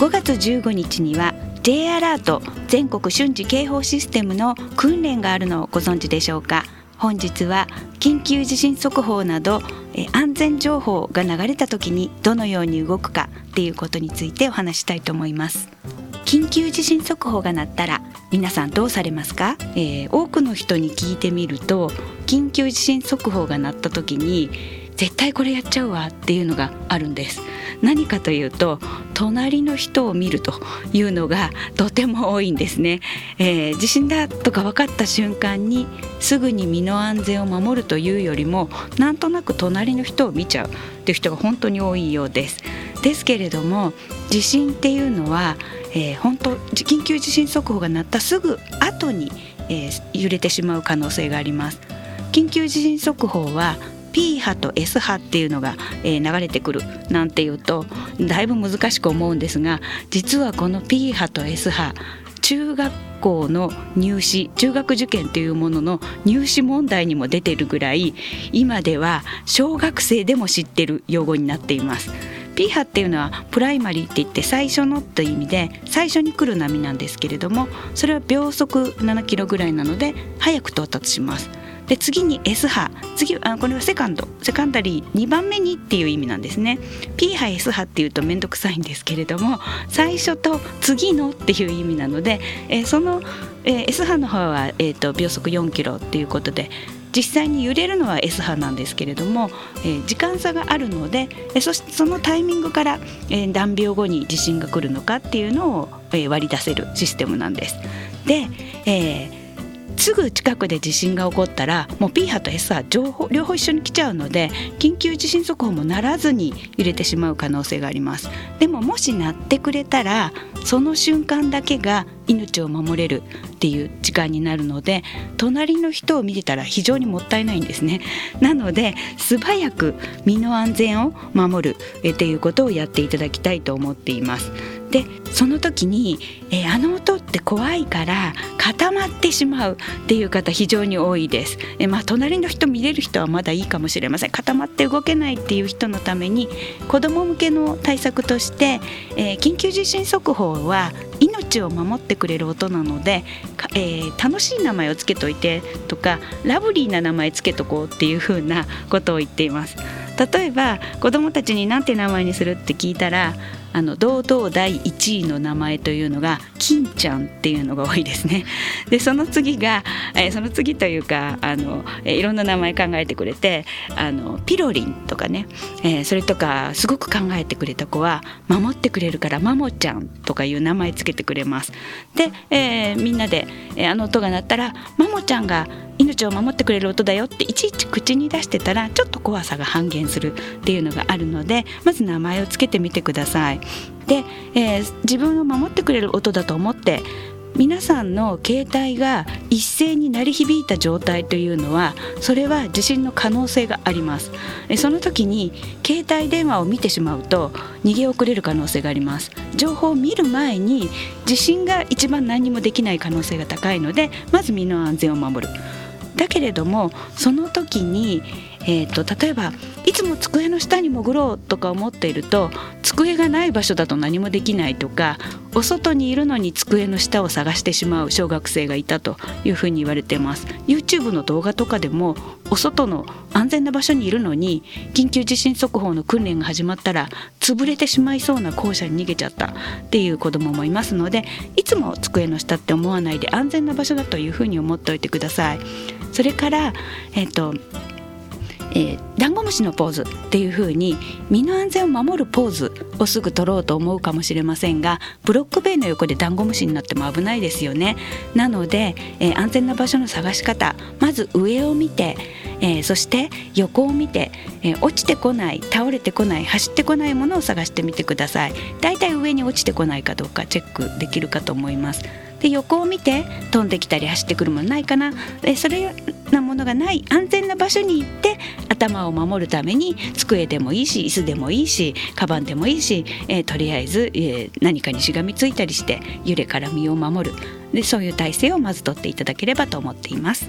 5月15日には J アラート全国瞬時警報システムの訓練があるのをご存知でしょうか？本日は緊急地震速報など安全情報が流れた時にどのように動くかっていうことについてお話したいと思います。緊急地震速報が鳴ったら皆さんどうされますか、えー、多くの人に聞いてみると緊急地震速報が鳴った時に絶対これやっちゃうわっていうのがあるんです。何かというと隣の人を見るというのがとても多いんですね、えー、地震だとか分かった瞬間にすぐに身の安全を守るというよりもなんとなく隣の人を見ちゃうっていう人が本当に多いようです。ですけれども地震っていうのは、えー、本当緊急地震速報が鳴ったすぐ後に、えー、揺れてしまう可能性があります。緊急地震速報は P 波と S 波っていうのが、えー、流れてくるなんていうとだいぶ難しく思うんですが実はこの P 波と S 波中学校の入試中学受験というものの入試問題にも出てるぐらい今では小学生でも知ってる用語になっています。P 波っていうのはプライマリーって言って最初のという意味で最初に来る波なんですけれどもそれは秒速7キロぐらいなので早く到達します。で次に S 波。次あこれはセカンド。セカンダリー。2番目にっていう意味なんですね。P 波 S 波っていうと面倒くさいんですけれども最初と次のっていう意味なので、えー、その、えー、S 波の方は、えーと、秒速4キロっていうことで実際に揺れるのは S 波なんですけれども、えー、時間差があるので、えー、そしてそのタイミングから、えー、何秒後に地震が来るのかっていうのを、えー、割り出せるシステムなんです。で、えーすぐ近くで地震が起こったらもう P 波と S 波情報両方一緒に来ちゃうので緊急地震速報もならずに揺れてしまう可能性があります。でももし鳴ってくれたらその瞬間だけが命を守れるっていう時間になるので隣の人を見てたら非常にもったいないんですね。なので素早く身の安全を守るっていうことをやっていただきたいと思っています。でその時に、えー、あの音って怖いから固まってしまうっていう方非常に多いです、えー、まあ、隣の人見れる人はまだいいかもしれません。固まって動けないっていう人のために子ども向けの対策として、えー、緊急地震速報は命を守ってくれる音なので、えー、楽しい名前をつけといてとかラブリーな名前つけとこうっていうふうなことを言っています。例えば子どもたちに何て名前にするって聞いたらあの堂々第1位の名前というのが金ちゃんっていうのが多いですね。でその次が、えー、その次というかあの、えー、いろんな名前考えてくれてあのピロリンとかね、えー、それとかすごく考えてくれた子は守ってくれるからマモちゃんとかいう名前つけてくれます。で、え、みんなで、え、あの音が鳴ったらマモちゃんが命を守ってくれる音だよっていちいち口に出してたらちょっと怖さが半減するっていうのがあるのでまず名前をつけてみてください。で、えー、自分を守ってくれる音だと思って皆さんの携帯が一斉に鳴り響いた状態というのはそれは地震の可能性があります。その時に携帯電話を見てしまうと逃げ遅れる可能性があります。情報を見る前に地震が一番何もできない可能性が高いのでまず身の安全を守る。だけれどもその時にえーと、例えばいつも机の下に潜ろうとか思っていると机がない場所だと何もできないとかお外にいるのに机の下を探してしまう小学生がいたというふうに言われています YouTube の動画とかでもお外の安全な場所にいるのに緊急地震速報の訓練が始まったら潰れてしまいそうな校舎に逃げちゃったっていう子どももいますのでいつも机の下って思わないで安全な場所だというふうに思っておいてください。それから、えーとえー、ダンゴムシのポーズっていう風に身の安全を守るポーズをすぐ取ろうと思うかもしれませんがブロック塀の横でダンゴムシになっても危ないですよね。なので、えー、安全な場所の探し方まず上を見て、えー、そして横を見て、え落ちてこない倒れてこない走ってこないものを探してみてください。だいたい上に落ちてこないかどうかチェックできるかと思います。で横を見て飛んできたり走ってくるものないかなでそれなものがない安全な場所に行って頭を守るために机でもいいし椅子でもいいしカバンでもいいし、えー、とりあえず、えー、何かにしがみついたりして揺れから身を守るでそういう体制をまずとっていただければと思っています。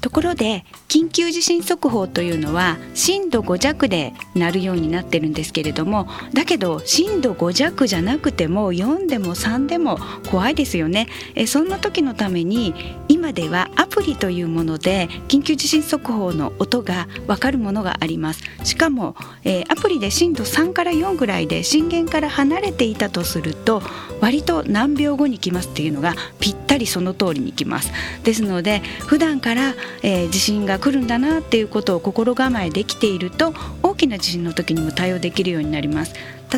ところで緊急地震速報というのは震度5弱で鳴るようになってるんですけれどもだけど震度5弱じゃなくても4でも3でも怖いですよね。えそんな時のために今ではアプリというもので緊急地震速報の音がわかるものがあります。しかも、えー、アプリで震度3から4ぐらいで震源から離れていたとすると割と何秒後に来ますっていうのがぴったりその通りに来ます。ですので普段からえー、地震が来るんだなっていうことを心構えできていると大きな地震の時にも対応できるようになります。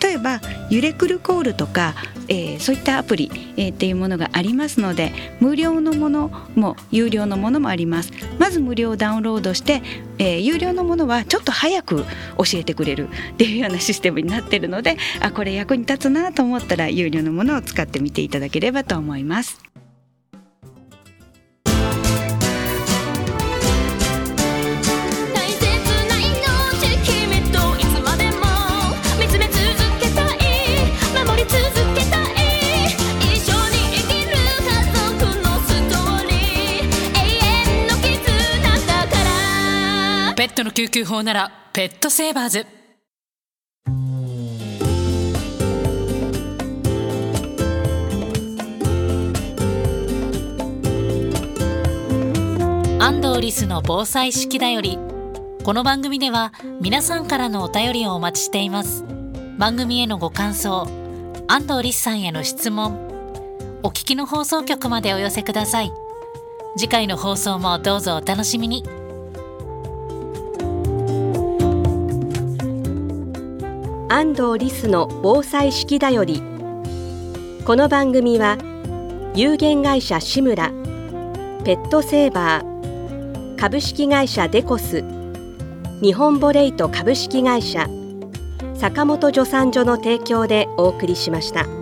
例えば揺れくるコールとか、えー、そういったアプリ、えー、っていうものがありますので無料のものも有料のものもあります。まず無料をダウンロードして、えー、有料のものはちょっと早く教えてくれるっていうようなシステムになってるのであこれ役に立つなと思ったら有料のものを使ってみていただければと思います。救急法ならペットセーバーズ。安藤リスの防災式だよりこの番組では皆さんからのお便りをお待ちしています。番組へのご感想安藤リスさんへの質問お聞きの放送局までお寄せください。次回の放送もどうぞお楽しみに。安藤リスの防災式だよりこの番組は有限会社志村ペットセーバー株式会社デコス日本ボレイト株式会社坂本助産所の提供でお送りしました。